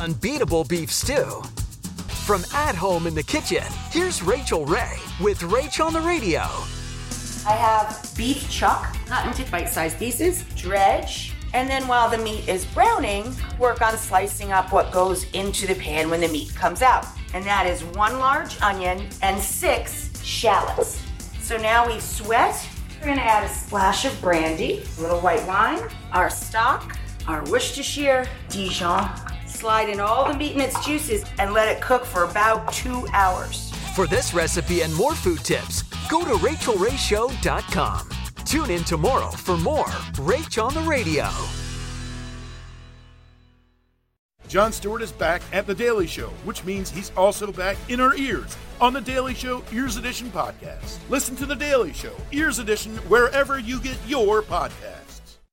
Unbeatable beef stew. From at home in the kitchen, here's Rachael Ray with Rach on the radio. I have beef chuck cut into bite-sized pieces, dredge, and then while the meat is browning, work on slicing up what goes into the pan when the meat comes out. And that is one large onion and six shallots. So now we sweat. We're gonna add a splash of brandy, a little white wine, our stock, our Worcestershire, Dijon. Slide in all the meat and its juices and let it cook for about two hours. For this recipe and more food tips, go to rachaelrayshow.com. Tune in tomorrow for more Rach on the Radio. Jon Stewart is back at The Daily Show, which means he's also back in our ears on The Daily Show Ears Edition podcast. Listen to The Daily Show Ears Edition wherever you get your podcast.